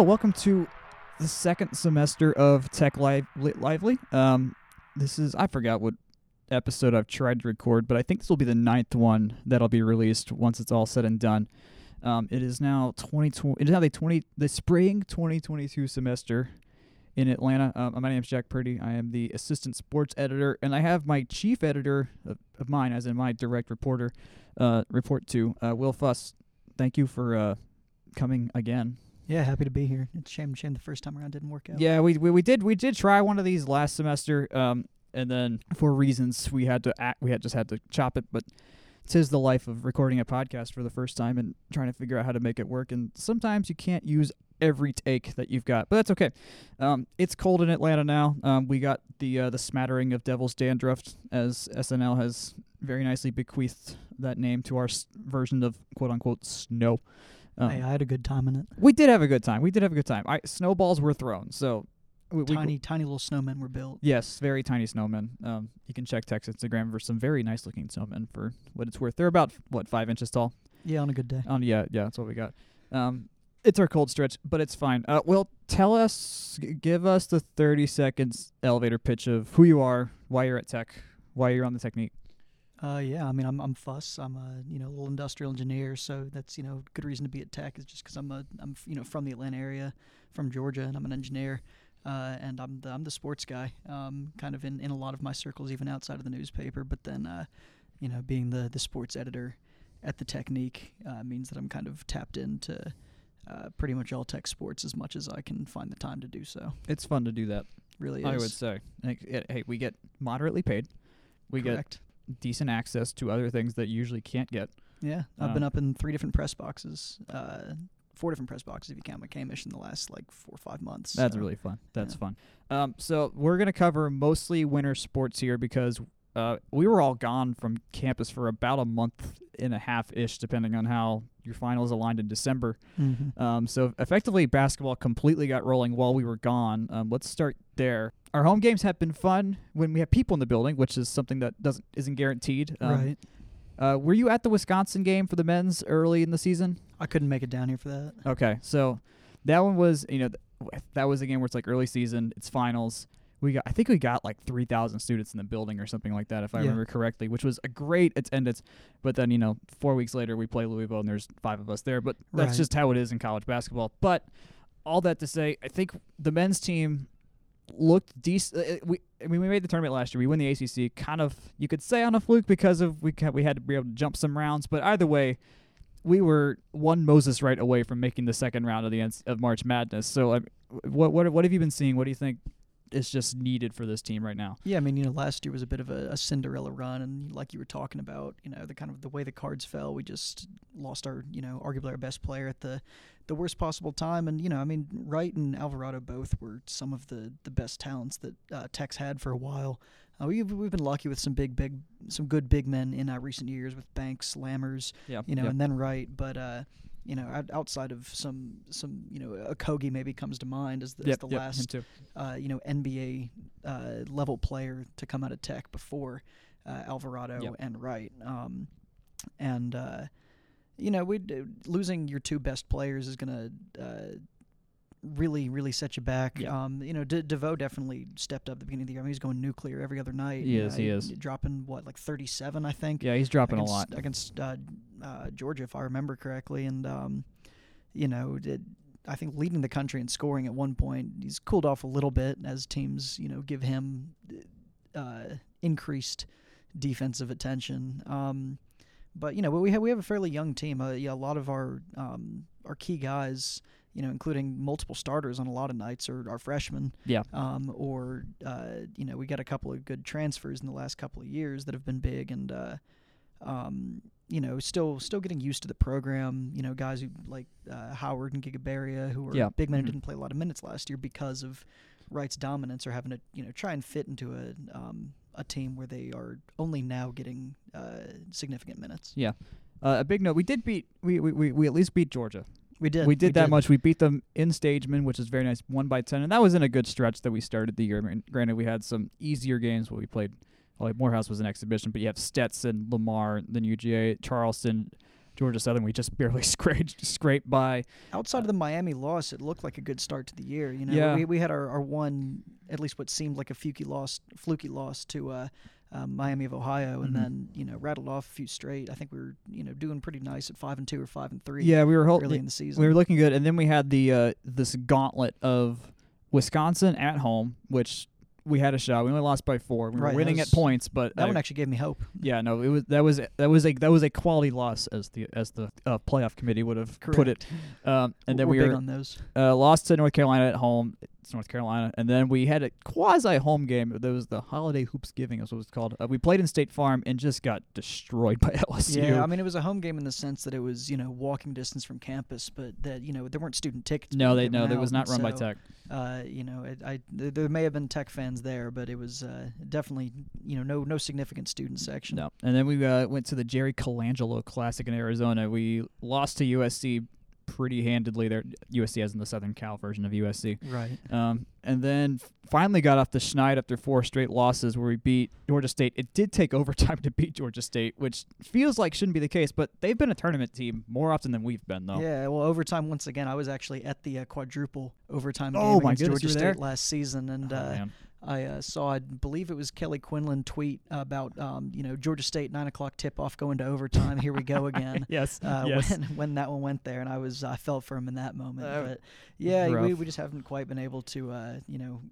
Hello, welcome to the second semester of Tech Live Li- Lively. Um, this is I forgot what episode I've tried to record, but I think this will be the ninth one that'll be released once it's all said and done. Um, it is now twenty twenty. It is now the twenty the spring twenty twenty two semester in Atlanta. Um, my name is Jack Purdy. I am the assistant sports editor, and I have my chief editor of, of mine, as in my direct reporter, uh, report to uh, Will Fuss. Thank you for uh, coming again. Yeah, happy to be here. It's shame, shame the first time around didn't work out. Yeah, we, we we did we did try one of these last semester, um, and then for reasons we had to act, we had just had to chop it. But tis the life of recording a podcast for the first time and trying to figure out how to make it work. And sometimes you can't use every take that you've got, but that's okay. Um, it's cold in Atlanta now. Um, we got the uh, the smattering of Devil's Dandruff, as SNL has very nicely bequeathed that name to our s- version of quote unquote snow. Um, Hey, I had a good time in it. we did have a good time. We did have a good time. I, snowballs were thrown, so we, we- tiny, tiny little snowmen were built. Yes, very tiny snowmen. Um, you can check Tech's Instagram for some very nice looking snowmen for what it's worth. They're about what five inches tall. Yeah, on a good day. Um, yeah, yeah, that's what we got. Um, it's our cold stretch, but it's fine. Uh, well, tell us, g- give us the thirty seconds elevator pitch of who you are, why you're at Tech, why you're on the technique. Uh, yeah, I mean, I'm I'm Fuss. I'm a you know little industrial engineer, so that's you know good reason to be at Tech is just 'cause I'm a I'm you know from the Atlanta area, from Georgia, and I'm an engineer. Uh, and I'm the I'm the sports guy, um, kind of in, in a lot of my circles, even outside of the newspaper. But then, uh, you know, being the the sports editor at the Technique uh, means that I'm kind of tapped into uh, pretty much all tech sports as much as I can find the time to do so. It's fun to do that. Really, I is. would say. Hey, we get moderately paid. We Correct. get decent access to other things that you usually can't get. Yeah, I've been Um, up in three different press boxes, uh, four different press boxes if you count McCamish in the last like four or five months. That's so- really fun. That's yeah. fun. Um, so we're gonna cover mostly winter sports here because uh, we were all gone from campus for about a month and a half ish, depending on how your finals aligned in December. Mhm. Um, so effectively, basketball completely got rolling while we were gone. Um, let's start there. Our home games have been fun when we have people in the building, which is something that doesn't isn't guaranteed. Um, right. Uh, were you at the Wisconsin game for the men's early in the season? I couldn't make it down here for that. Okay, so that one was you know th- that was a game where it's like early season, it's finals. We got I think we got like three thousand students in the building or something like that if I Yeah. remember correctly, which was a great attendance. But then you know four weeks later we play Louisville and there's five of us there. But that's Right. just how it is in college basketball. But all that to say, I think the men's team looked decent. We I mean we made the tournament last year. We win the ACC, kind of you could say on a fluke because of we we had to be able to jump some rounds. But either way, we were one Moses Wright away from making the second round of the N- of March Madness. So, uh, what what what have you been seeing? What do you think is just needed for this team right now? Yeah, I mean, you know, last year was a bit of a, a Cinderella run, and like you were talking about, you know, the kind of the way the cards fell, we just lost our, you know, arguably our best player at the the worst possible time, and you know, I mean, Wright and Alvarado both were some of the the best talents that uh, Tech's had for a while. Uh, we've we've been lucky with some big big some good big men in uh, recent years with Banks, Lammers, Yeah, you know, and then Wright, but. uh you know, outside of some, some, you know, Okogie maybe comes to mind as the, as the yep, last uh, you know NBA uh, level player to come out of Tech before uh, Alvarado Yep. and Wright. Um, and uh, you know, we losing your two best players is gonna uh, really, really set you back. Yeah. Um, you know, De- DeVoe definitely stepped up at the beginning of the year. I mean, he's going nuclear every other night. He is, know, he is. dropping what like 37, I think Yeah, he's dropping against, a lot. against uh, uh, Georgia, if I remember correctly, and um, you know, I think leading the country in scoring at one point. He's cooled off a little bit as teams, you know, give him uh, increased defensive attention. Um, but you know, we have we have a fairly young team. Uh, yeah, a lot of our um, our key guys. You know, including multiple starters on a lot of nights, are, are freshmen Yeah, um, or uh, you know we got a couple of good transfers in the last couple of years that have been big and uh, um, you know still still getting used to the program you know guys who like uh, Howard and Gigiberia who were Yeah. big men who didn't play a lot of minutes last year because of Wright's dominance or having to you know try and fit into a um, a team where they are only now getting uh, significant minutes. Yeah. Uh, a big note. We did beat. We, we, we, we at least beat Georgia. We did. we did that much. We beat them in Stegeman, which is very nice, one by ten, and that was in a good stretch that we started the year. I mean, granted, we had some easier games where we played. Well, like Morehouse was an exhibition, but you have Stetson, Lamar, then UGA, Charleston, Georgia Southern, we just barely scraped scraped by. Outside of the Miami loss, it looked like a good start to the year. You know, Yeah. we, we had our, our one, at least what seemed like a fluky loss, fluky loss to uh, um, Miami of Ohio, and Mhm. then you know rattled off a few straight. I think we were you know doing pretty nice at five and two or five and three. Yeah, we were early holding. in the season. We were looking good, and then we had the uh, this gauntlet of Wisconsin at home, which we had a shot. We only lost by four. We Right, were winning was- at points, but that uh, one actually gave me hope. yeah, no, it was that was that was a that was a quality loss as the as the uh, playoff committee would have put it. Um, and then we're we big were on those. uh, lost to North Carolina at home. It's North Carolina, and then we had a quasi home game. That was the Holiday Hoops Giving, is what it was called. Uh, we played in State Farm and just got destroyed by LSU. Yeah, I mean it was a home game in the sense that it was you know walking distance from campus, but that you know there weren't student tickets. no, they no, it was not run by Tech. Uh, you know, it, I th- there may have been Tech fans there, but it was uh, definitely you know no no significant student section. No, and then we uh, went to the Jerry Colangelo Classic in Arizona. We lost to USC pretty handedly. There, USC has in the Southern Cal version of USC. Right. Um, and then finally got off the schneid after four straight losses where we beat Georgia State. It did take overtime to beat Georgia State, which feels like shouldn't be the case, but they've been a tournament team more often than we've been, though. Yeah, well, overtime once again. I was actually at the uh, quadruple overtime Oh, game my against goodness, Georgia State there? last season, and Oh, uh, man. I uh, saw, I believe it was Kelly Quinlan tweet about, um, you know, Georgia State nine o'clock tip off going to overtime. Here we go again. yes. Uh, yes. when when that one went there, and I was I felt for him in that moment. Uh, but yeah, we, rough. we just haven't quite been able to, uh, you know,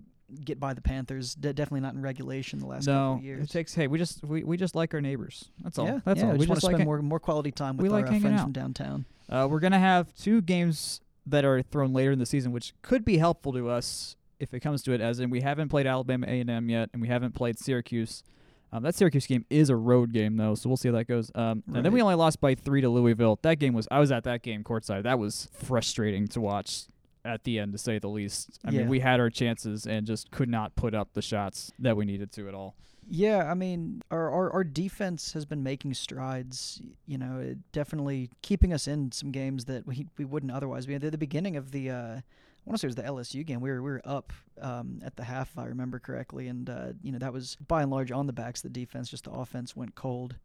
get by the Panthers. De- definitely not in regulation the last couple no, of years. it takes. Hey, we just we, we just like our neighbors. That's all. yeah, That's yeah, all. We just want just to like spend more more quality time with we our like uh, hanging friends out. from downtown. Uh, we're gonna have two games that are thrown later in the season, which could be helpful to us if it comes to it. As in, we haven't played Alabama A and M yet, and we haven't played Syracuse. Um, that Syracuse game is a road game though, so we'll see how that goes. Um, And then we only lost by three to Louisville. That game was I was at that game courtside. That was frustrating to watch at the end, to say the least. I Yeah. mean, we had our chances and just could not put up the shots that we needed to at all. Yeah, I mean, our, our our defense has been making strides. You know, it definitely keeping us in some games that we we wouldn't otherwise be. At the beginning of the, uh, want to say it was the LSU game. We were we were up um, at the half, if I remember correctly, and uh, you know that was by and large on the backs of the defense. Just the offense went cold.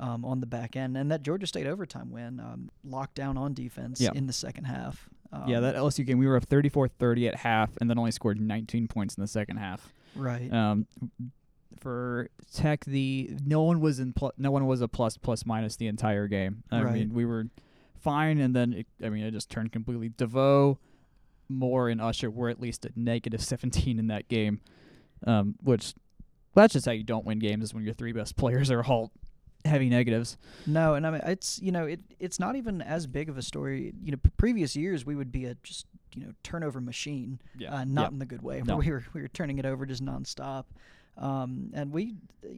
Um, on the back end, and that Georgia State overtime win um, locked down on defense Yeah. in the second half. Um, yeah, that LSU game, we were up 34-30 at half, and then only scored 19 points in the second half. right. Um, for Tech, the no one was in pl- no one was a plus plus minus the entire game. I Right. mean, we were fine, and then it, I mean it just turned completely. DeVoe, Moore, and Usher were at least at negative 17 in that game, um, which that's just how you don't win games is when your three best players are all heavy negatives. No, and I mean it's you know it it's not even as big of a story. You know, p- previous years we would be a just you know turnover machine, Yeah, uh, not in the good way. No. We were we were turning it over just nonstop, um, and we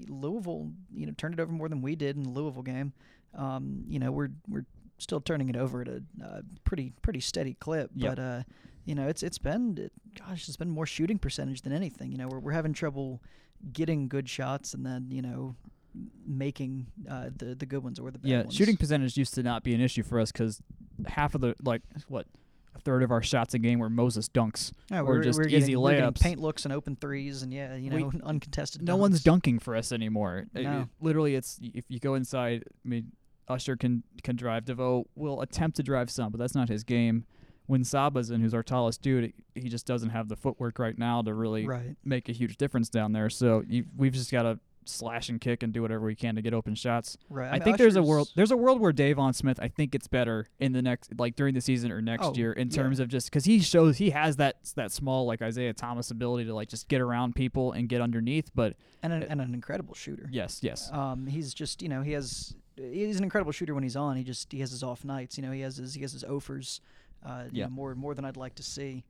Louisville you know turned it over more than we did in the Louisville game. Um, you know we're we're still turning it over at a uh, pretty pretty steady clip, Yep. but uh, you know it's it's been it, gosh it's been more shooting percentage than anything. You know we're we're having trouble getting good shots and then you know making uh, the the good ones or the bad Yeah, ones. shooting percentage used to not be an issue for us because half of the like what a third of our shots a game were Moses dunks. Yeah, or we're, just easy getting, we're layups. paint looks and open threes, and yeah, you We- know, uncontested. No one's dunking for us anymore. No. it- literally, it's if you go inside. I mean, Usher can can drive. Devoe will attempt to drive some, but that's not his game. When Saba's in, who's our tallest dude, he just doesn't have the footwork right now to really Right. make a huge difference down there. So you, we've just got to slash and kick and do whatever we can to get open shots. Right. I, mean, think there's a world Usher's- there's a world where Deivon Smith I think it's better in the next like during the season or next Oh, year in yeah. terms of just because he shows he has that that small like Isaiah Thomas ability to like just get around people and get underneath. But and an, and an incredible shooter. yes, yes, Um, he's just you know he has he's an incredible shooter when he's on. He just he has his off nights. You know he has his he has his offers. Uh, Yeah. know, more more than I'd like to see.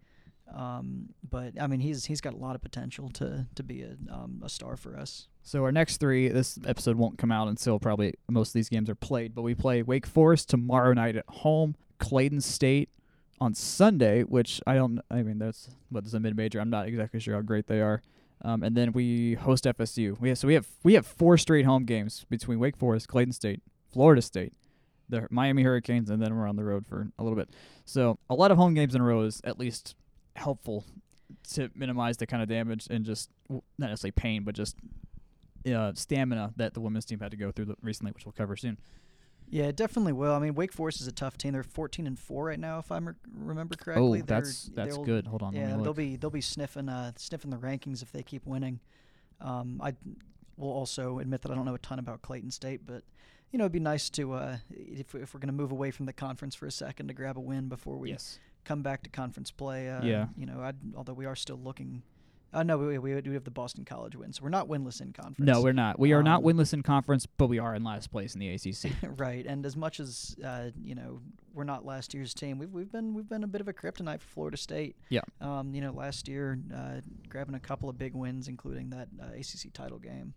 Um, but I mean he's he's got a lot of potential to to be a um, a star for us. So our next three, this episode won't come out until probably most of these games are played. But we play Wake Forest tomorrow night at home, Clayton State on Sunday, which I don't. I mean, that's what is a mid major. I'm not exactly sure how great they are. Um, and then we host FSU. We have, so we have we have four straight home games between Wake Forest, Clayton State, Florida State, the Miami Hurricanes, and then we're on the road for a little bit. So a lot of home games in a row is at least helpful to minimize the kind of damage and just not necessarily pain, but just uh, stamina that the women's team had to go through recently, which we'll cover soon. Yeah, it definitely will. I mean, Wake Forest is a tough team. They're 14 and four right now, if I remember correctly. oh, They're- that's that's good. Hold on. Yeah, they'll be they'll be sniffing uh, sniffing the rankings if they keep winning. Um, I will also admit that I don't know a ton about Clayton State, but you know it'd be nice to uh, if if we're going to move away from the conference for a second to grab a win before we yes. come back to conference play. Uh, Yeah. You know, I'd, although we are still looking. Uh, no, we, we we have the Boston College win, so we're not winless in conference. No, we're not. We are not Um, winless in conference, but we are in last place in the ACC. right, and as much as uh, you know, we're not last year's team. We've we've been we've been a bit of a kryptonite for Florida State. Yeah. Um, you know, last year, uh, grabbing a couple of big wins, including that uh, ACC title game.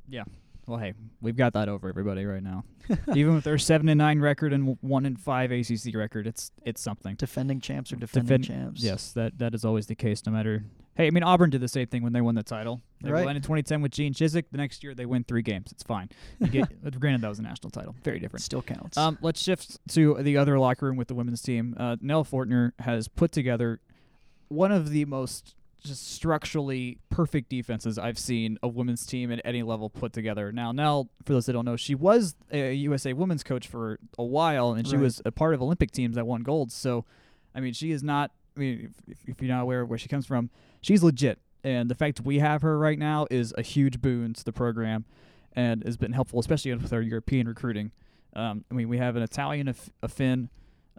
Well, hey, we've got that over everybody right now. Even with their seven and nine record and one and five ACC record, it's it's something. Defending champs or defending Defend- champs. Yes, that that is always the case. No matter. Hey, I mean Auburn did the same thing when they won the title. They Right. won in 2010 with Gene Chizik. The next year they win three games. It's fine. Get, granted, that was a national title. Very different. Still counts. Um, let's shift to the other locker room with the women's team. Uh, Nell Fortner has put together one of the most just structurally perfect defenses I've seen a women's team at any level put together. Now, Nell, for those that don't know, she was a USA women's coach for a while, and she Right. was a part of Olympic teams that won gold. So, I mean, she is not. I mean, if, if you're not aware of where she comes from, she's legit. And the fact we have her right now is a huge boon to the program, and has been helpful, especially with our European recruiting. Um, I mean, we have an Italian, a, a Finn,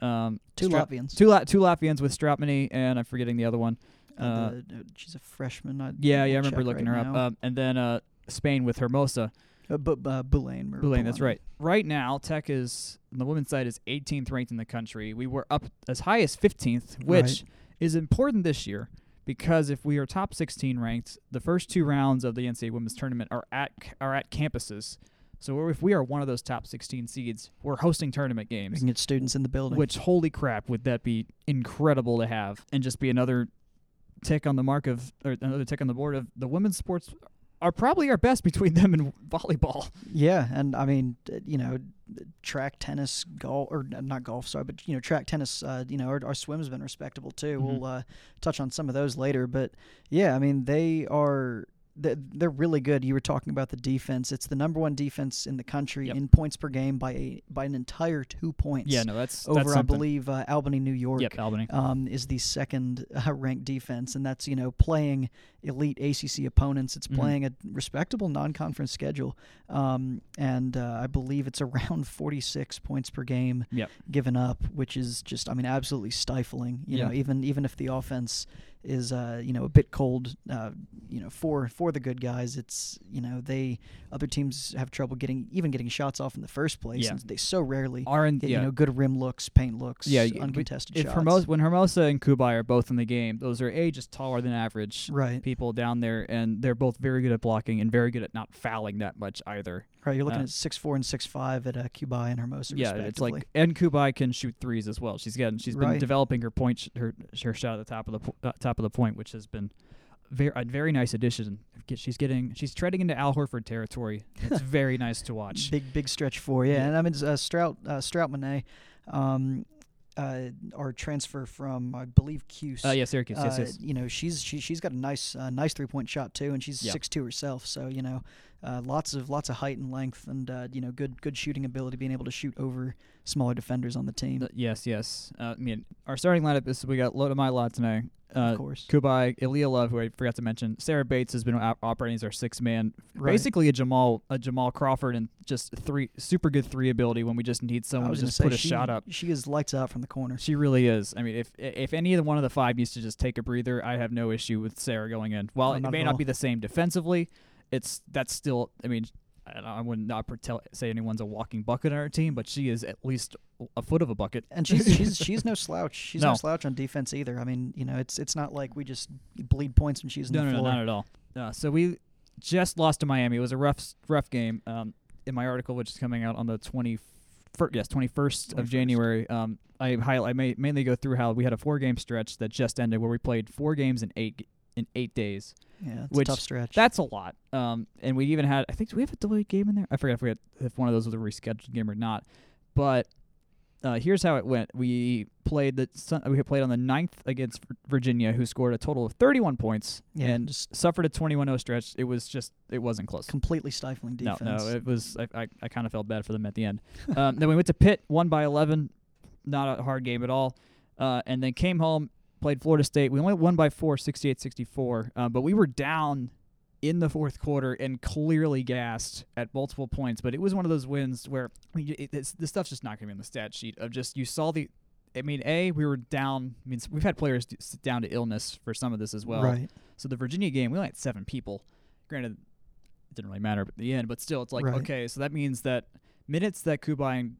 um, two Strap- Latvians. two La- two Latvians with Strautmane, and I'm forgetting the other one. Uh, Uh, the- she's a freshman. I, yeah, yeah, I remember looking right her up. now. Um, and then uh, Spain with Hermosa. Uh, but uh, Boulain. Boulain, that's right. Right now, Tech is on the women's side is 18th ranked in the country. We were up as high as 15th, which Right. is important this year because if we are top 16 ranked, the first two rounds of the NCAA women's tournament are at are at campuses. So if we are one of those top 16 seeds, we're hosting tournament We games. can get students in the building. Which holy crap would that be incredible to have and just be another tick on the mark of or another tick on the board of the women's sports are probably our best between them and volleyball. Yeah, and I mean, you know, track, tennis, golf, or not golf, sorry, but you know, track, tennis. Uh, you know, our, our swim's been respectable too. Mhm. We'll uh, touch on some of those later, but yeah, I mean, they are. They're they're really good. You were talking about the defense. It's the number one defense in the country Yep. in points per game by a by an entire two points. Yeah, no, that's over that's I believe uh, Albany, New York. Yep, Albany. um, is the second uh, ranked defense, and that's you know playing elite ACC opponents. It's Mhm. playing a respectable non-conference schedule, um, and uh, I believe it's around 46 points per game Yep. given up, which is just I mean absolutely stifling. You know, even even if the offense is uh, you know a bit cold, uh, you know for for the good guys, it's you know they other teams have trouble getting even getting shots off in the first place, Yeah. and they so rarely. Are in, Get, yeah. You know, good rim looks, paint looks, Yeah, uncontested if shots. Hermosa, when Hermosa and Cubaj are both in the game, those are a just taller than average Right, people down there, and they're both very good at blocking and very good at not fouling that much either. Right. You're looking uh, at six four and six five at uh, Cubaj and Hermosa. yeah, it's like and Cubaj can shoot threes as well. She's getting she's been Right. developing her point sh- her her shot at the top of the po- uh, top of the point, which has been very a very nice addition. She's getting she's treading into Al Horford territory. It's very nice to watch. big big stretch for you. Yeah. And I mean uh, Strout uh, Strout Monet, um, uh, our transfer from I believe Cuse. Uh, yeah, Syracuse. yes, uh, yes. you know she's she, she's got a nice uh, nice three point shot too, and she's Yeah. six two herself. So you know, uh, lots of lots of height and length, and uh, you know good good shooting ability, being able to shoot over smaller defenders on the team. Uh, yes, yes. Uh, I mean, our starting lineup is we got My today. Uh, of course, Cubaj, Eylia Love, who I forgot to mention. Sarah Bates has been op- operating as our six man, Right. Basically a Jamal a Jamal Crawford and just three super good three ability when we just need someone to just say put a she, shot up. She is lights out from the corner. She really is. I mean, if if any of the one of the five needs to just take a breather, I have no issue with Sarah going in. While No, it may at not be the same defensively, it's that's still. I mean, I, would not tell, say anyone's a walking bucket on our team, but she is at least a foot of a bucket. And she's she's she's no slouch. She's no. No. slouch on defense either. I mean, you know, it's it's not like we just bleed points when she's in No, the no, no, not at all. Uh, so we just lost to Miami. It was a rough, rough game. Um, in my article, which is coming out on the twenty, yes, twenty first of January. Um, I highlight, I may, mainly go through how we had a four game stretch that just ended, where we played four games in eight in eight days. Yeah, it's Which- a tough stretch. That's a lot. Um, and we even had, I think, do we have a delayed game in there? I forget if we had if one of those was a rescheduled game or not. But uh, here's how it went. We played the we played on the 9th against Virginia, who scored a total of 31 points Yeah, and just suffered a 21-0 stretch. It was just it wasn't close. completely stifling defense. No, no, it was. I, I, I kind of felt bad for them at the end. um, then we went to Pitt, won by 11, not a hard game at all. Uh, and then came home, played Florida State. We only won by four, 68-64. Uh, but we were down in the fourth quarter and clearly gassed at multiple points. But it was one of those wins where I mean, it, it's, this stuff's just not going to be on the stat sheet of just you saw the. I mean, a we were down. I mean, we've had players sit down to illness for some of this as well. right. So the Virginia game, we only had seven people. Granted, it didn't really matter at the end, but still, it's like Right. okay, so that means that minutes that Cubaj and,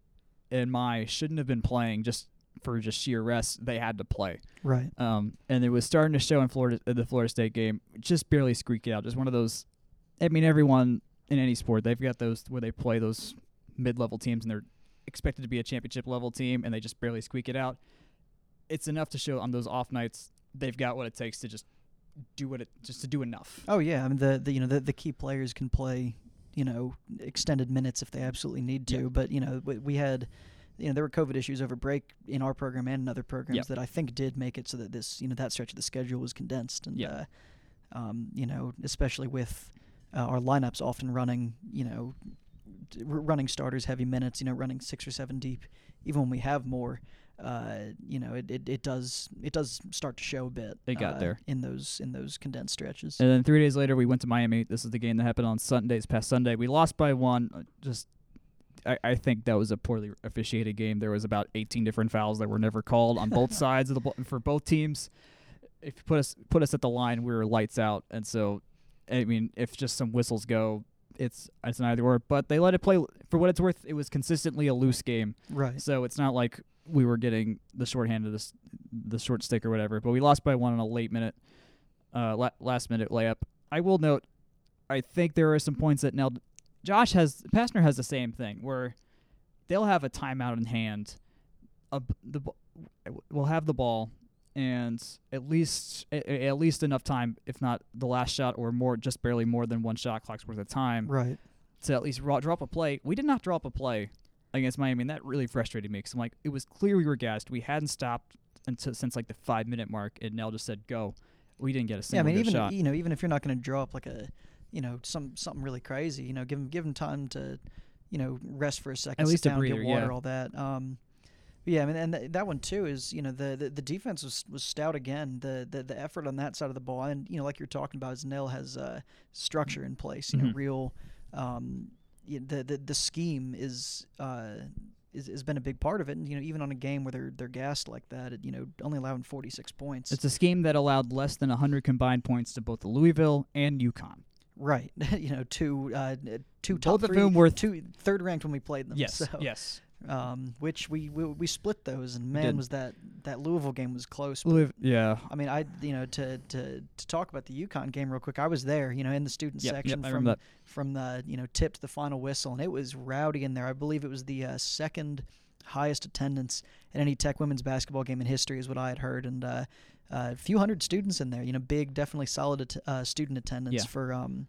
and Mai shouldn't have been playing just for just sheer rest, they had to play. Right. Um, and it was starting to show in Florida, uh, the Florida State game, just barely squeaked out. Just one of those. I mean, everyone in any sport, they've got those where they play those mid-level teams and they're expected to be a championship level team, and they just barely squeak it out. It's enough to show on those off nights they've got what it takes to just do what it just to do enough. Oh yeah, I mean the, the you know the, the key players can play you know extended minutes if they absolutely need to. Yeah. But you know we, we had you know there were COVID issues over break in our program and in other programs Yep. that I think did make it so that this you know that stretch of the schedule was condensed and Yeah. uh, um, you know especially with uh, our lineups often running you know d- running starters heavy minutes you know running six or seven deep even when we have more. Uh, you know, it, it, it does it does start to show a bit. It got uh, there. in those in those condensed stretches. And then three days later, we went to Miami. This is the game that happened on Sundays past Sunday. We lost by one. Uh, Just, I, I think that was a poorly officiated game. There was about 18 different fouls that were never called on both sides of the ball for both teams. If you put us put us at the line, we were lights out. And so, I mean, if just some whistles go, it's it's an either or. But they let it play for what it's worth. It was consistently a loose game. Right. So it's not like we were getting the shorthand of this, the short stick or whatever. But we lost by one on a late minute, uh, la- last minute layup. I will note, I think there are some points that nailed. Josh has Pastner has the same thing where they'll have a timeout in hand. A, b- the we'll have the ball and at least at least enough time, if not the last shot or more, just barely more than one shot clock's worth of time Right. to at least ro- drop a play. We did not drop a play against Miami, and that really frustrated me because I'm like, it was clear we were gassed. We hadn't stopped until since like the five minute mark, and Nell just said go. We didn't get a single shot. Yeah, I mean, even shot. you know, even if you're not going to drop up like a, you know, some something really crazy, you know, give them give 'em time to, you know, rest for a second, sit least a down, breather, get water, yeah. all that. Um, yeah, I mean, and th- that one too is you know the, the the defense was was stout again. The, the the effort on that side of the ball, and you know, like you're talking about, is Nell has uh, structure in place. You know, Mhm. real. Um, y the, the the scheme is. Uh, is, has been a big part of it, and you know, even on a game where they're they're gassed like that, it, you know, only allowing 46 points. it's a scheme that allowed less than 100 combined points to both Louisville and UConn. Right. you know, two uh, two Both top of whom were- two third ranked when we played them. So, yes. Um, which we, we we split those, and man, was that that Louisville game was close. Louisville, yeah. I mean, I you know to to to talk about the UConn game real quick. I was there, you know, in the student Yep, section yep, from from the you know tip to the final whistle, and it was rowdy in there. I believe it was the uh, second highest attendance at any Tech women's basketball game in history, is what I had heard, and uh, a few hundred students in there. You know, big, definitely solid at- uh, student attendance Yeah. for um,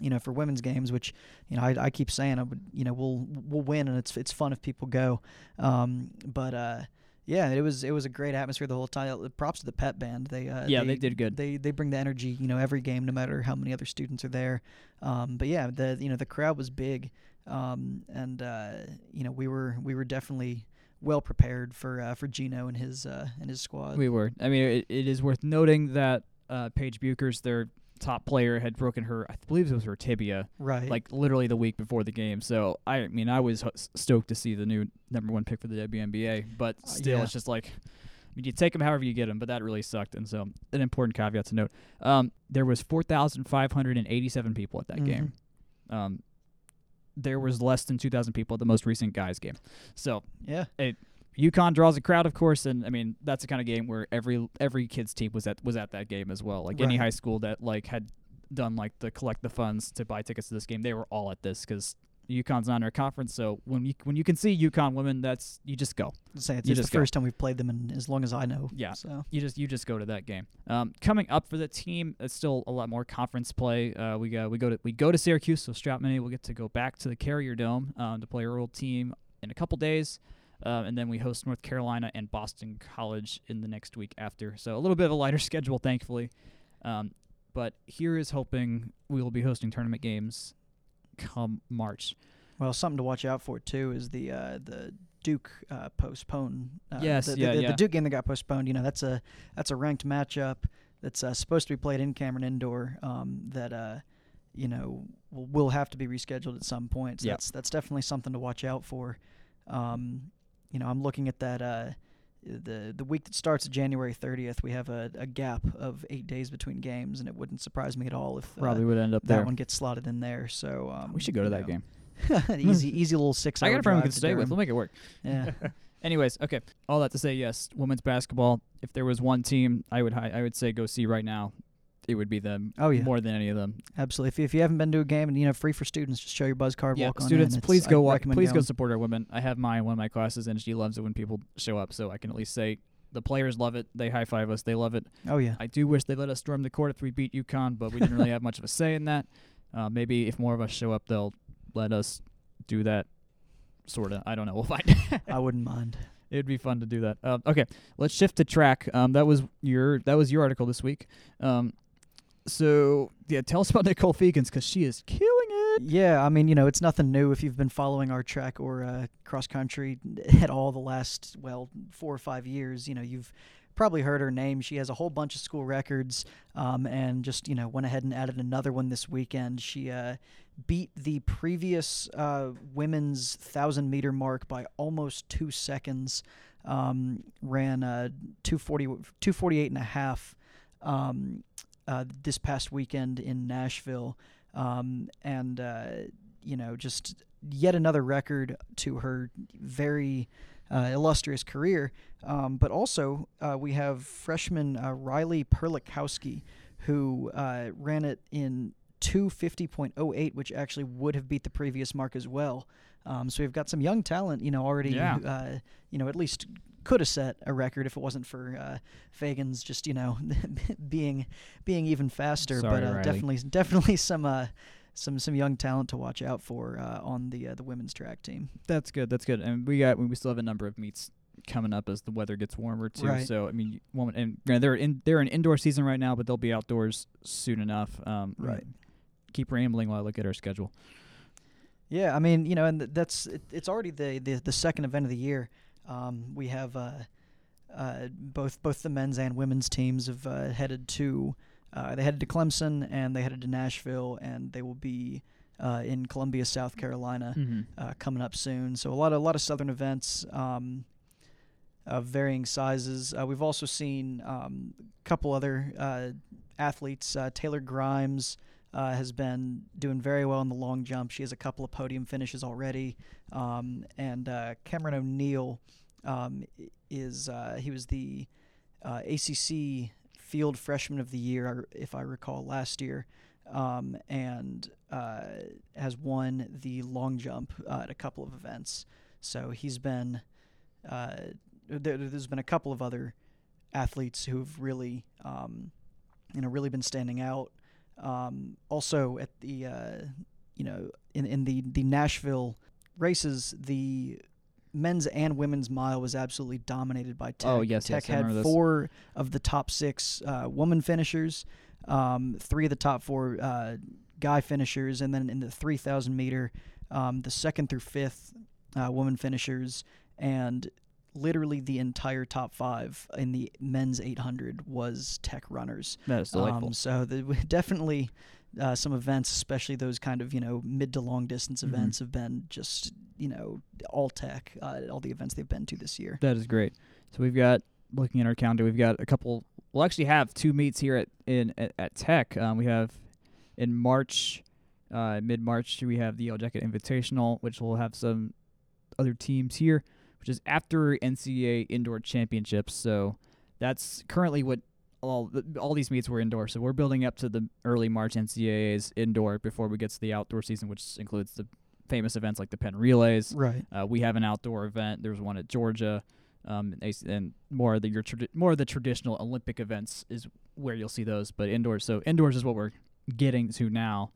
you know, for women's games, which you know I, I keep saying I would, you know, we'll we'll win, and it's it's fun if people go. Um, but uh, yeah, it was it was a great atmosphere the whole time. Props to the pep band. They uh, Yeah, they did good. They they bring the energy, you know, every game, no matter how many other students are there. Um, but yeah, the you know the crowd was big, um, and uh, you know we were we were definitely well prepared for uh, for Gino and his uh, and his squad. We were. I mean, it, it is worth noting that uh, Paige Bueckers, their top player, had broken her, I believe it was her tibia, right. like literally the week before the game. So I mean, I was stoked to see the new number one pick for the WNBA, but Uh, still, yeah. it's just like. I mean, you take them however you get them, but that really sucked. And so, an important caveat to note: um, there was four thousand five hundred and eighty-seven people at that Mhm. game. Um, there was less than two thousand people at the most recent guys game. So yeah. UConn draws a crowd, of course, and I mean that's the kind of game where every every kid's team was at was at that game as well. Like any high school that like had done like the collect the funds to buy tickets to this game, they were all at this because UConn's not in our conference. So when you when you can see UConn women, that's you just go. Say it's, it's the go. first time we've played them in as long as I know. Yeah. So You just you just go to that game. Um, coming up for the team, it's still a lot more conference play. Uh, we go we go to we go to Syracuse, so Strautmane will get to go back to the Carrier Dome um, to play our old team in a couple days. uh, and then we host North Carolina and Boston College in the next week after. So a little bit of a lighter schedule, thankfully. Um, but here is hoping we will be hosting tournament games come March. Well, something to watch out for too is the uh, the Duke uh, postpone. Uh, Yes, the, the- yeah, the, yeah. the Duke game that got postponed. You know, that's a that's a ranked matchup that's uh, supposed to be played in Cameron Indoor. Um, that uh, you know will, will have to be rescheduled at some point. So Yep. that's that's definitely something to watch out for. Um, you know, I'm looking at that. Uh, the the week that starts January 30th, we have a, a gap of eight days between games, and it wouldn't surprise me at all if uh, Probably would end up that there. one gets slotted in there. So um, we should go to that know, game. easy, easy little six. I got a friend we can stay with. We'll make it work. Yeah. Anyways, okay. All that to say, yes, women's basketball. If there was one team, I would hi- I would say go see right now. It would be them. Oh, yeah. more than any of them. Absolutely. If you, if you haven't been to a game and you know free for students, just show your buzz card. Yeah, walk on students, in. Please go. Wa- recommend please go support our women. I have mine in one of my classes, and she loves it when people show up. So I can at least say the players love it. They high five us. They love it. Oh yeah. I do wish they let us storm the court if we beat UConn, but we didn't really have much of a say in that. Uh, maybe if more of us show up, they'll let us do that. Sorta. I don't know. We'll find. I wouldn't mind. It'd be fun to do that. Um, okay, let's shift to track. Um, that was your that was your article this week. Um, so yeah, tell us about Nicole Fegans because she is killing it. Yeah, I mean, you know, it's nothing new if you've been following our track or uh, cross country at all the last well four or five years. You know, you've probably heard her name. She has a whole bunch of school records, um, and just you know went ahead and added another one this weekend. She uh, beat the previous uh, women's thousand meter mark by almost two seconds. Um, ran uh, 240, 248 and a half um, uh, this past weekend in Nashville um, and uh, you know just yet another record to her very uh, illustrious career. Um, but also uh, we have freshman uh, Riley Perlikowski, who uh, ran it in 250.08, which actually would have beat the previous mark as well. Um, so we've got some young talent, you know, already, Yeah. uh, you know, at least could have set a record if it wasn't for uh, Fegans just, you know, being being even faster. Sorry, but uh, definitely, definitely some uh, some some young talent to watch out for uh, on the uh, the women's track team. That's good. That's good. And we got we still have a number of meets coming up as the weather gets warmer too. Right. So I mean, woman and yeah, they're in they're in indoor season right now, but they'll be outdoors soon enough. Um, Right. Keep rambling while I look at our schedule. Yeah, I mean, you know, and th- that's it, it's already the, the the second event of the year. Um, we have uh, uh, both both the men's and women's teams have uh, headed to uh, they headed to Clemson and they headed to Nashville and they will be uh, in Columbia, South Carolina, Mm-hmm. uh, coming up soon. So a lot of a lot of southern events. Um, of varying sizes. Uh, we've also seen um, a couple other uh, athletes. Uh, Taylor Grimes uh, has been doing very well in the long jump. She has a couple of podium finishes already. Um, and uh, Cameron O'Neill um, is uh, he was the uh, ACC Field Freshman of the Year, if I recall, last year. Um, and uh, has won the long jump uh, at a couple of events. So he's been there, there's been a couple of other athletes who've really, um, you know, really been standing out. Um, also at the, uh, you know, in in the the Nashville races, the men's and women's mile was absolutely dominated by Tech. Oh, yes, Tech yes, had four of the top six uh, woman finishers, um, three of the top four uh, guy finishers, and then in the 3,000 meter, um, the second through fifth uh, woman finishers, and literally the entire top five in the men's 800 was Tech runners. That is delightful. Um, so the, definitely uh, some events, especially those kind of you know mid to long distance Mhm. events, have been just you know all Tech, uh, all the events they've been to this year. That is great. So we've got looking at our calendar, we've got a couple. We'll actually have two meets here at in at, at Tech. Um, we have in March, uh, mid March, we have the Yellow Jacket Invitational, which will have some other teams here, which is after NCAA Indoor Championships. So that's currently what all all these meets were indoor. So we're building up to the early March NCAA's indoor before we get to the outdoor season, which includes the famous events like the Penn Relays. Right. Uh, we have an outdoor event. There's one at Georgia, um, and more of the your tradi- more of the traditional Olympic events is where you'll see those. But indoors, so indoors is what we're getting to now.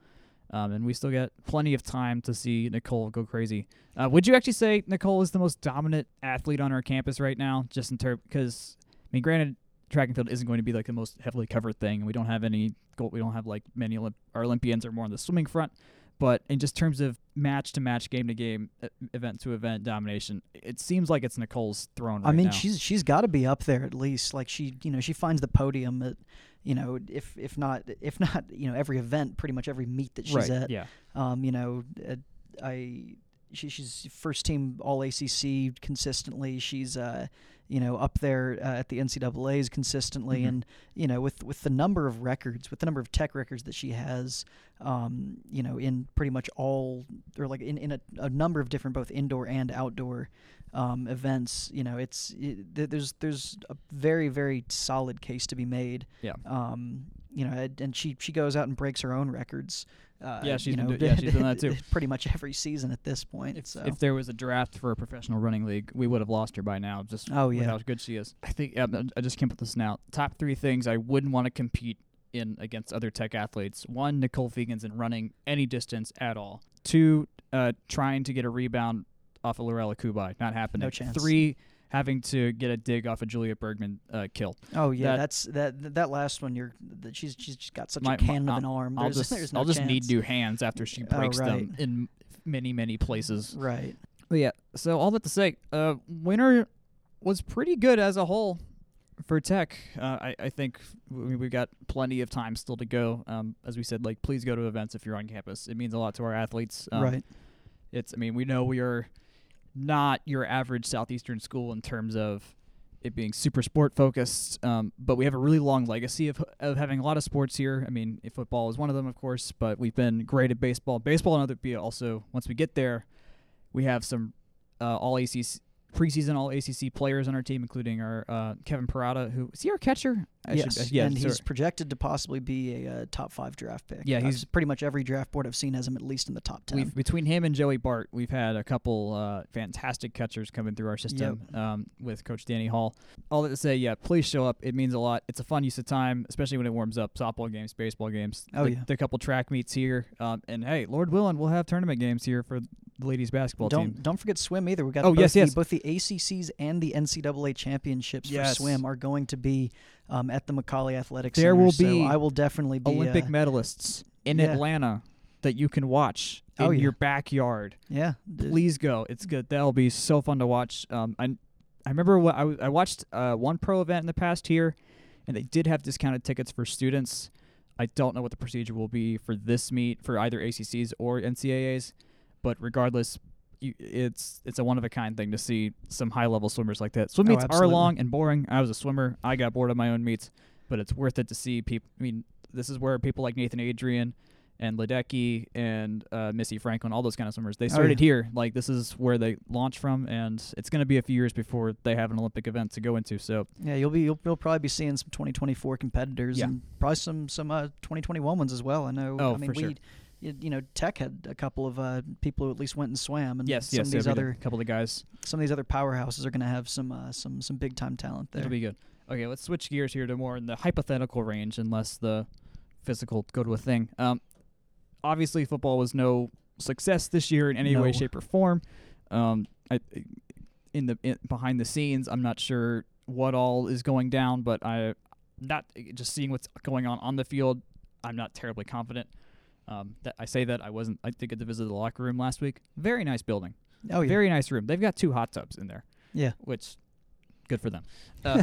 Um, and we still get plenty of time to see Nicole go crazy. Uh, would you actually say Nicole is the most dominant athlete on our campus right now? Just in terms, because I mean, granted, track and field isn't going to be like the most heavily covered thing. And we don't have any gold. We don't have like many. Olymp- our Olympians are more on the swimming front. But in just terms of match to match, game to game, event to event domination, it seems like it's Nicole's throne. Right I mean, now. she's she's got to be up there at least. Like she, you know, she finds the podium at, you know, if if not if not, you know, every event, pretty much every meet that she's right. at. Yeah. Um, you know, uh, I she, she's first team All ACC consistently. She's uh, you know, up there uh, at the NCAA's consistently, Mhm. and you know, with with the number of records, with the number of tech records that she has, um, you know, in pretty much all or like in in a, a number of different both indoor and outdoor um, events. You know, it's it, th- there's there's a very very solid case to be made. Yeah. Um, you know, and, and she she goes out and breaks her own records. Uh, Yeah, she's you been know, do- yeah, she's done that too. pretty much every season at this point. If, so if there was a draft for a professional running league, we would have lost her by now. Just Oh, yeah. how good she is. I think yeah, I just came up with this now. Top three things I wouldn't want to compete in against other tech athletes. One, Nicole Fegans in running any distance at all. Two, uh, trying to get a rebound off of Lorela Cubaj, not happening. No chance. Three, having to get a dig off of Julia Bergman uh, kill. oh yeah, that- that's that that last one. You're that she's she's just got such My- a cannon of an arm. I'll There's, just there's no I'll just need new hands after she Oh, breaks them in many many places. Right. But yeah, so all that to say, uh, winter was pretty good as a whole for Tech. Uh, I, I think we, we've got plenty of time still to go. Um, as we said, like please go to events if you're on campus. It means a lot to our athletes. Um, right. It's I mean we know we are not your average southeastern school in terms of it being super sport focused, um, but we have a really long legacy of, of having a lot of sports here. I mean, football is one of them, of course, but we've been great at baseball. Baseball and be also once we get there, we have some uh, all ACC preseason all ACC players on our team, including our uh, Kevin Parada, who is he our catcher? I should- yes. uh, yeah, and sorry. he's projected to possibly be a, uh top five draft pick. Yeah, he's- s- pretty much every draft board I've seen has him at least in the top 10 We've between him and Joey Bart, we've had a couple uh, fantastic catchers coming through our system um, with Coach Danny Hall. All that to say, yeah, please show up. It means a lot. It's a fun use of time, especially when it warms up. Softball games, baseball games. Oh, the, yeah. the couple track meets here, um, and hey, Lord willing, we'll have tournament games here for the ladies basketball don't team. don't forget swim either. We got Oh, both yes, the, yes. both the ACCs and the NCAA championships Yes. for swim are going to be um, at the McAuley Athletic There Center. will so be I will definitely be Olympic uh, medalists in yeah. Atlanta that you can watch in Oh, yeah. your backyard. yeah. please go. It's good. That'll be so fun to watch. Um, I I remember what I, w- I watched uh, one pro event in the past here, and they did have discounted tickets for students. I don't know what the procedure will be for this meet for either ACCs or NCAAs, but regardless, you, it's it's a one of a kind thing to see some high level swimmers like that. Swim Oh, meets are long and boring. I was a swimmer. I got bored of my own meets, but it's worth it to see people. I mean, this is where people like Nathan Adrian and Ledecky and uh, Missy Franklin, all those kind of swimmers, they Oh, started yeah. here. Like this is where they launched from, and it's going to be a few years before they have an Olympic event to go into. So Yeah, you'll be you'll, you'll probably be seeing some 2024 competitors Yeah. and probably some some uh, 2021 ones as well. I know. Oh, I mean, for sure. we, you, you know, Tech had a couple of uh, people who at least went and swam, and yes, some yes, of these yeah, we did. other couple of guys. some of these other powerhouses are going to have some uh, some some big time talent there. It'll be good. Okay, let's switch gears here to more in the hypothetical range, unless the physical go to a thing. Um, obviously, football was no success this year in any way, shape, or form. Um, I, in the in, behind the scenes, I'm not sure what all is going down, but I not just seeing what's going on on the field. I'm not terribly confident. Um, that I say that I wasn't. I did get to visit the locker room last week. Very nice building. oh yeah, Very nice room. They've got two hot tubs in there yeah. which good for them. Uh,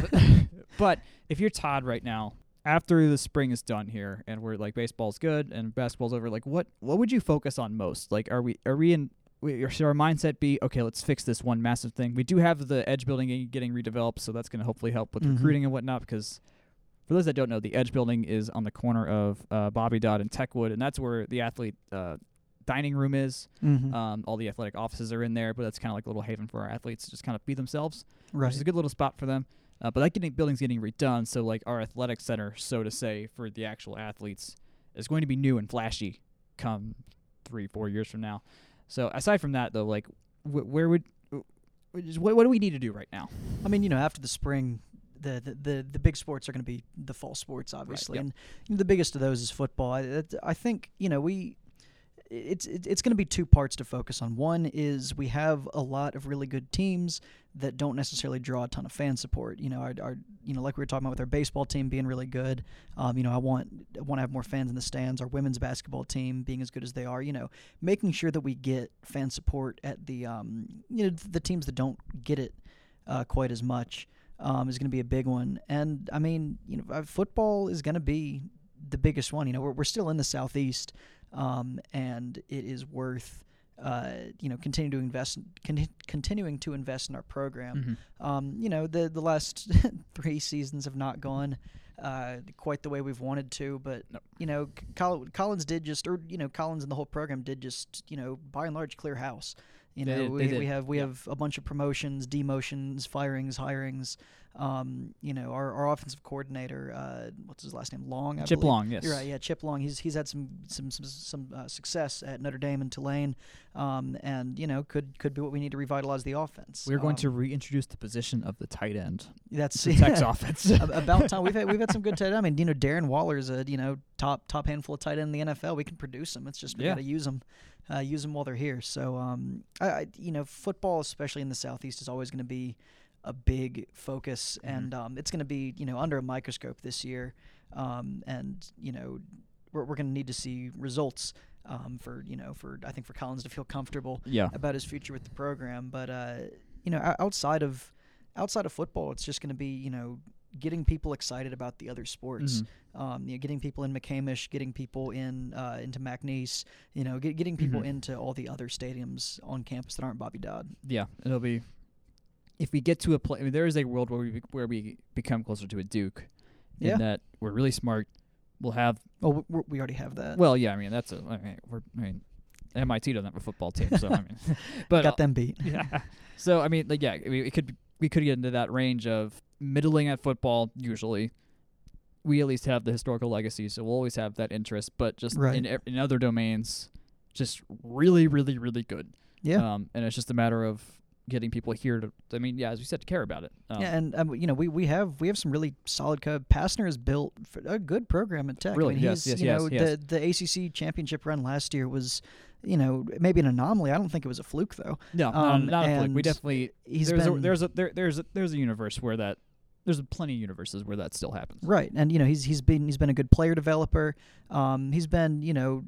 but if you're Todd right now, after the spring is done here and we're like baseball's good and basketball's over, like what what would you focus on most? Like are we are we in should our mindset be okay? Let's fix this one massive thing. We do have the edge building getting- redeveloped, so that's going to hopefully help with Mhm. recruiting and whatnot. Because for those that don't know, the edge building is on the corner of uh, Bobby Dodd and Techwood, and that's where the athlete uh, dining room is. Mm-hmm. Um, all the athletic offices are in there, but that's kind of like a little haven for our athletes to just kind of be themselves right. which is a good little spot for them. Uh, but that getting building's getting redone, so like our athletic center, so to say, for the actual athletes, is going to be new and flashy come three, four years from now. So aside from that, though, like wh- where would wh- what, what do we need to do right now? I mean, you know, after the spring, the the the, the big sports are going to be the fall sports, obviously, yep. and the biggest of those is football. I, I think you know we it's it's, it's going to be two parts to focus on. One is we have a lot of really good teams that don't necessarily draw a ton of fan support. You know, our, our you know like we were talking about with our baseball team being really good. Um, you know, I want I want to have more fans in the stands. Our women's basketball team being as good as they are. You know, making sure that we get fan support at the um, you know the teams that don't get it uh, quite as much. Um, is going to be a big one, and I mean, you know, uh, football is going to be the biggest one. You know, we're, we're still in the southeast, um, and it is worth uh, you know continuing to invest con- continuing to invest in our program. Mhm. Um, you know, the the last three seasons have not gone uh, quite the way we've wanted to, but No. you know, Collins did just, or you know, Collins and the whole program did just, you know, by and large clear house. You know, did- we, we have we yeah. have a bunch of promotions, demotions, firings, hirings. Um, you know, our, our offensive coordinator, uh, what's his last name? Long. I Chip believe. Long, yes. You're right. Yeah, Chip Long. He's he's had some some some, some uh, success at Notre Dame and Tulane, um, and you know could could be what we need to revitalize the offense. We're going to Um, reintroduce the position of the tight end. that's The Tech's offense. About time. We've had we've had some good tight end. I mean, you know, Darren Waller's a you know top top handful of tight end in the NFL. We can produce them. It's just we Yeah. got to use them, uh, use them while they're here. So, um, I, I you know, football, especially in the southeast, is always going to be a big focus, Mhm. and um, it's going to be you know under a microscope this year, um, and you know, we're we're going to need to see results. Um, for you know, for I think for Collins to feel comfortable yeah. about his future with the program. But uh, you know, outside of outside of football, it's just going to be you know getting people excited about the other sports. Mhm. Um, you know, getting people in McCamish, getting people in uh, into McNeese. You know, get, getting people Mhm. into all the other stadiums on campus that aren't Bobby Dodd. Yeah, it'll be. If we get to a place, I mean, there is a world where we be- where we become closer to a Duke, in Yeah. that we're really smart. We'll have we, we already have that. well, yeah. I mean, that's a. I mean, we're. I mean, MIT doesn't have a football team, so I mean, but got them beat. yeah. So I mean, like, yeah, I mean, it could we could get into that range of middling at football. Usually, we at least have the historical legacy, so we'll always have that interest. But just Right. in in other domains, just really, really, really good. Yeah. Um, and it's just a matter of getting people here to. I mean, yeah, as we said, to care about it. Um, yeah, and um, you know we, we have we have some really solid code. Pastner has built a good program at Tech. Really, I mean, yes, he's, yes, you yes, know yes. the the ACC championship run last year was, you know, maybe an anomaly. I don't think it was a fluke though. no, um, not, not a fluke. We definitely He's there's been a, there's a there, there's a, there's a universe where that there's plenty of universes where that still happens. Right, and you know he's he's been he's been a good player developer. Um, he's been you know,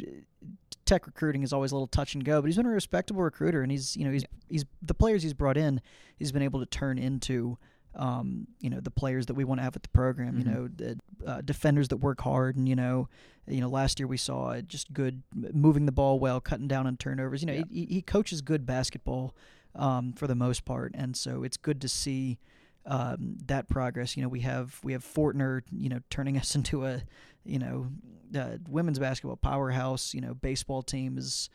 tech recruiting is always a little touch and go, but he's been a respectable recruiter, and he's you know he's he's the players he's brought in, he's been able to turn into. Um, you know the players that we want to have at the program. Mhm. You know the uh, defenders that work hard, and you know, you know last year we saw just good moving the ball well, cutting down on turnovers. You know Yeah. he, he coaches good basketball um, for the most part, and so it's good to see um, that progress. You know, we have we have Fortner, you know, turning us into a, you know, uh, women's basketball powerhouse. You know, baseball team has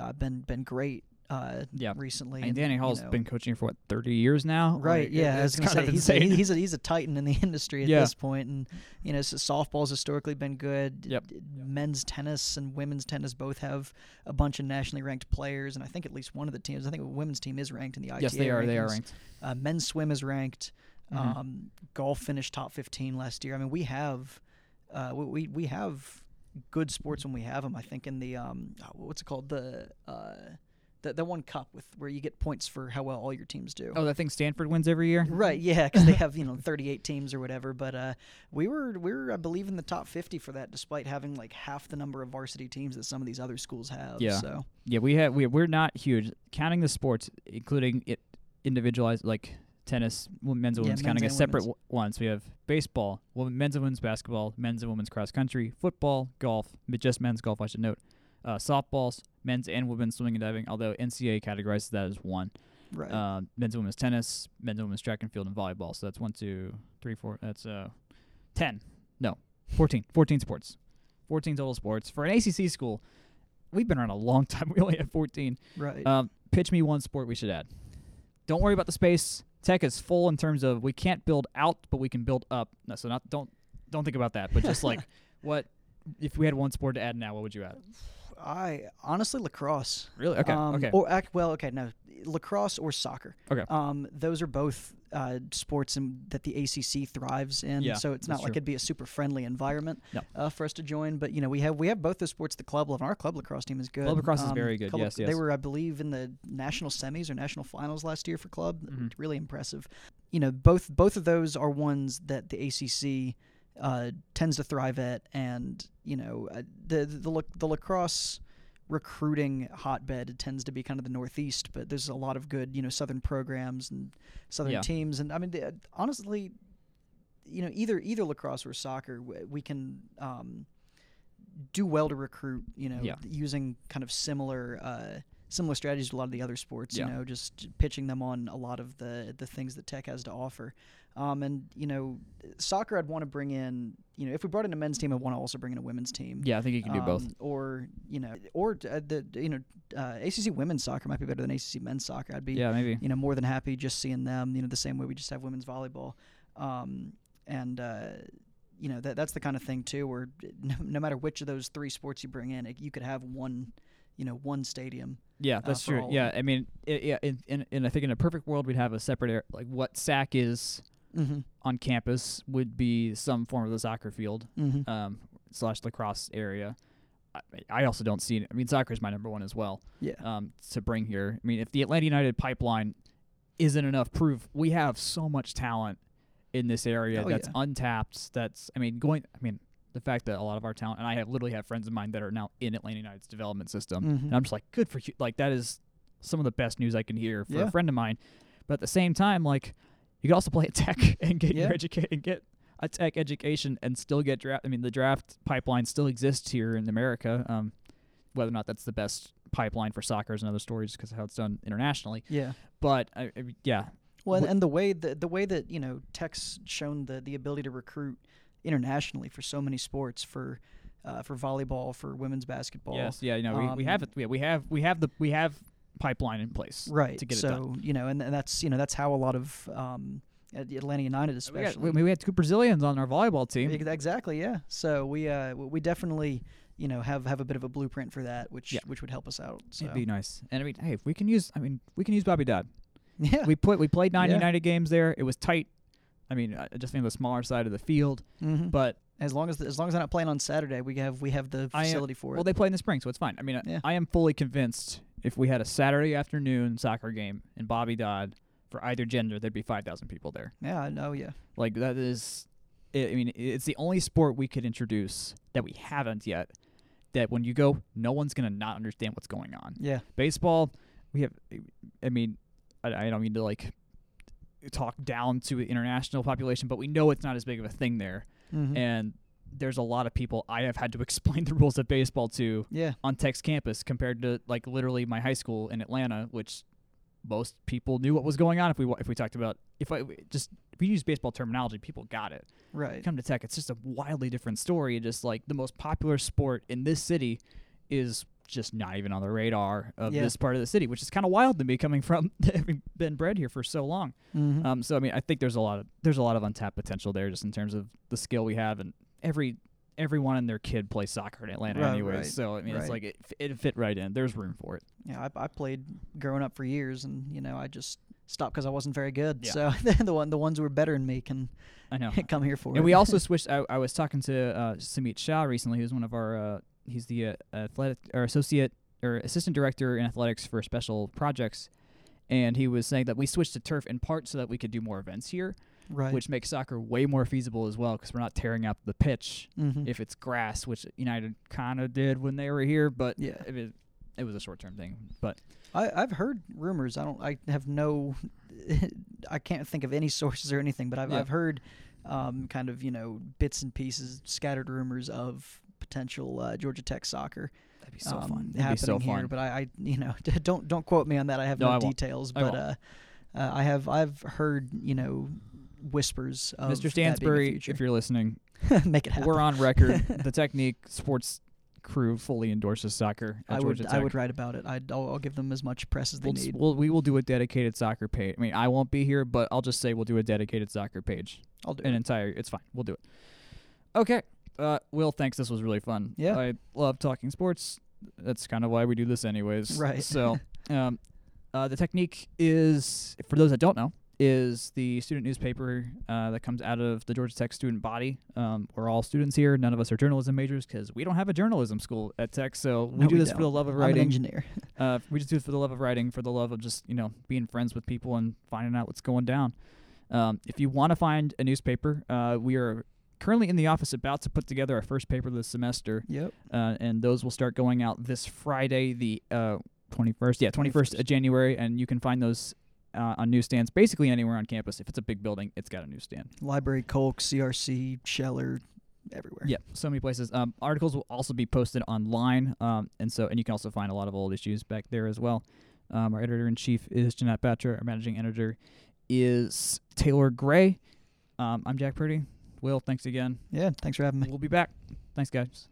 uh, been been great uh, Yeah. recently. And and, Danny you Hall's know- been coaching for what 30 years now. Right, Like, yeah. I was gonna kind say of he's a, he's a he's a titan in the industry at Yeah. this point, and you know, so softball's historically been good. Yep. Men's tennis and women's tennis both have a bunch of nationally ranked players, and I think at least one of the teams. I think the women's team is ranked in the ITA yes, they are. They are ranked. Uh, men's swim is ranked. Mhm. Um, golf finished top 15 last year. I mean, we have, uh, we, we have good sports when we have them. I think in the um, what's it called the uh, the the one cup with where you get points for how well all your teams do. Oh, that thing Stanford wins every year. Right, yeah, because they have you know 38 teams or whatever. But uh, we were we were I believe in the top 50 for that, despite having like half the number of varsity teams that some of these other schools have. Yeah. So Yeah, we have we we're not huge. Counting the sports, including it individualized like tennis, men's and Yeah, women's, counting as separate w- ones. We have baseball, women, men's and women's basketball, men's and women's cross country, football, golf, but just men's golf. I should note. Uh, softballs, men's and women's swimming and diving. Although NCAA categorizes that as one. right, Uh, men's and women's tennis, men's and women's track and field and volleyball. So that's one, two, three, four. That's uh, ten. No, 14. 14 sports. 14 total sports for an ACC school. We've been around a long time. We only have 14. right. Um, pitch me one sport we should add. Don't worry about the space. Tech is full in terms of we can't build out, but we can build up. No, so not don't don't think about that. But just like what if we had one sport to add now, what would you add? I honestly lacrosse. Really? Okay. Um, okay. Or act well. Okay, no, lacrosse or soccer. Okay. Um, those are both uh, sports in, that the ACC thrives in. Yeah, so it's not like true. it'd be a super friendly environment No. uh, for us to join. But you know, we have we have both the sports the club level. And our club lacrosse team is good. Club lacrosse is Um, very good, club- yes, They were, I believe, in the national semis or national finals last year for club. Mhm. Really impressive. You know, both both of those are ones that the ACC uh, tends to thrive at, and you know, uh, the the, lac- the lacrosse recruiting hotbed tends to be kind of the Northeast, but there's a lot of good, you know, Southern programs and Southern Yeah. teams, and I mean, the- honestly, you know, either either lacrosse or soccer, we can um, do well to recruit. You know, Yeah. using kind of similar. Uh, Similar strategies to a lot of the other sports, Yeah. you know, just pitching them on a lot of the the things that tech has to offer. Um, and you know, soccer, I'd want to bring in. You know, if we brought in a men's team, I'd want to also bring in a women's team. yeah, I think you can do both. Um, Or you know, or uh, the you know, uh, ACC women's soccer might be better than ACC men's soccer. I'd be Yeah, maybe. you know more than happy just seeing them. You know, the same way we just have women's volleyball. Um, and uh, you know that that's the kind of thing too, where no, no matter which of those three sports you bring in, it, you could have one, you know, one stadium. Yeah, that's for true. Yeah, I mean, i yeah, in, in, in I think in a perfect world we'd have a separate area, like what SAC is Mm-hmm. on campus would be some form of the soccer field Mm-hmm. um, slash lacrosse area. I, I also don't see. I mean, soccer is my number one as well. yeah. Um, to bring here. I mean, if the Atlanta United pipeline isn't enough proof, we have so much talent in this area Oh, that's yeah. untapped. That's I mean, going. I mean, the fact that a lot of our talent, and I have literally have friends of mine that are now in Atlanta United's development system, Mhm. and I'm just like, good for you. Like that is some of the best news I can hear for Yeah. a friend of mine. But at the same time, like you can also play at Tech and get your educate and get a Tech education and still get draft. I mean, the draft pipeline still exists here in America. Um, whether or not that's the best pipeline for soccer is another story, just because of how it's done internationally. Yeah. But I, I, yeah, Well, and, Wh- and the way that the way that you know Tech's shown the the ability to recruit internationally for so many sports for uh, for volleyball, for women's basketball. yes, yeah, you know, we, we have Um, it. Yeah, we have we have the we have pipeline in place, Right. to get it so done. you know, and, and that's you know that's how a lot of um, at Atlanta United We, especially. got, we, we had two Brazilians on our volleyball team. Exactly. Yeah. So we uh we definitely you know have have a bit of a blueprint for that, which Yeah. which would help us out. So It'd be nice. And I mean, hey, if we can use, I mean, we can use Bobby Dodd. yeah. we put we played nine Yeah. United games there. It was tight. I mean, uh, just on the smaller side of the field, Mhm. but as long as as long as they're not playing on Saturday, we have we have the I am- facility for it. well, they play in the spring, so it's fine. I mean, I- Yeah. I am fully convinced if we had a Saturday afternoon soccer game in Bobby Dodd for either gender, there'd be five thousand people there. yeah. I know. Yeah. Like that is, I I mean, it's the only sport we could introduce that we haven't yet. That when you go, no one's gonna not understand what's going on. Yeah. baseball we have i mean i, I don't mean to like talk down to the international population but we know it's not as big of a thing there Mhm. and there's a lot of people i have had to explain the rules of baseball to yeah. on tech's campus compared to like literally my high school in atlanta which most people knew what was going on if we wa- if we talked about if i just if we use baseball terminology people got it Right. come to tech it's just a wildly different story just like the most popular sport in this city is just not even on the radar of Yeah. this part of the city which is kind of wild to me coming from having been bred here for so long Mhm. um so i mean i think there's a lot of there's a lot of untapped potential there just in terms of the skill we have and every everyone and their kid plays soccer in atlanta Right, anyways right, so i mean it's like it, it fit right in there's room for it Yeah, I, I played growing up for years, and you know, I just stopped because I wasn't very good. Yeah. So the one, the ones who are better than me can i know come here for it. And we also switched. I, I was talking to uh, Samit Shah recently, who's one of our. Uh, he's the uh, athletic or associate or assistant director in athletics for special projects, and he was saying that we switched to turf in part so that we could do more events here, right. which makes soccer way more feasible as well because we're not tearing up the pitch Mhm. if it's grass, which United kind of did when they were here, but Yeah. it, was- it was a short term thing. But I, I've heard rumors. I don't. I have no. I can't think of any sources or anything, but I've Yeah. I've heard, um, kind of you know bits and pieces, scattered rumors of potential uh, Georgia Tech soccer that'd be so um, fun. That'd be happening so here. fun. But I, I, you know, don't don't quote me on that. I have No, no, I won't. details. I but won't. uh, uh, I have I've heard you know whispers of Mr. that being the Stansbury, if you're listening, make it happen. we're on record. the Technique Sports crew fully endorses soccer at I would Georgia I would write about it. I'd, I'll, I'll give them as much press as they We'll, s- need. we'll we will do a dedicated soccer page. I mean, I won't be here, but I'll just say we'll do a dedicated soccer page. I'll do An it. entire. It's fine. We'll do it. Okay. Uh, Will, thanks. This was really fun. Yeah. I love talking sports. that's kind of why we do this anyways. Right. So, um, uh, the technique is for those that don't know is the student newspaper uh, that comes out of the Georgia Tech student body. Um, we're all students here. None of us are journalism majors because we don't have a journalism school at Tech. So we No, do we this for the love of I'm an writing. engineer. Uh, we just do it for the love of writing, for the love of just you know being friends with people and finding out what's going down. Um, if you want to find a newspaper, uh, we are currently in the office about to put together our first paper this semester, Yep. uh, and those will start going out this Friday, the uh, 21st. Yeah, 21st 21st. of January, and you can find those uh, on newsstands basically anywhere on campus. If it's a big building, it's got a newsstand. Library, CULC, CRC, Scheller, everywhere. Yeah, so many places. Um, articles will also be posted online, um, and so and you can also find a lot of old issues back there as well. Um, our editor in chief is Jeanette Batra. Our managing editor is Taylor Gray. Um, I'm Jack Purdy. Will, thanks again. Yeah. Thanks for having me. We'll be back. Thanks, guys.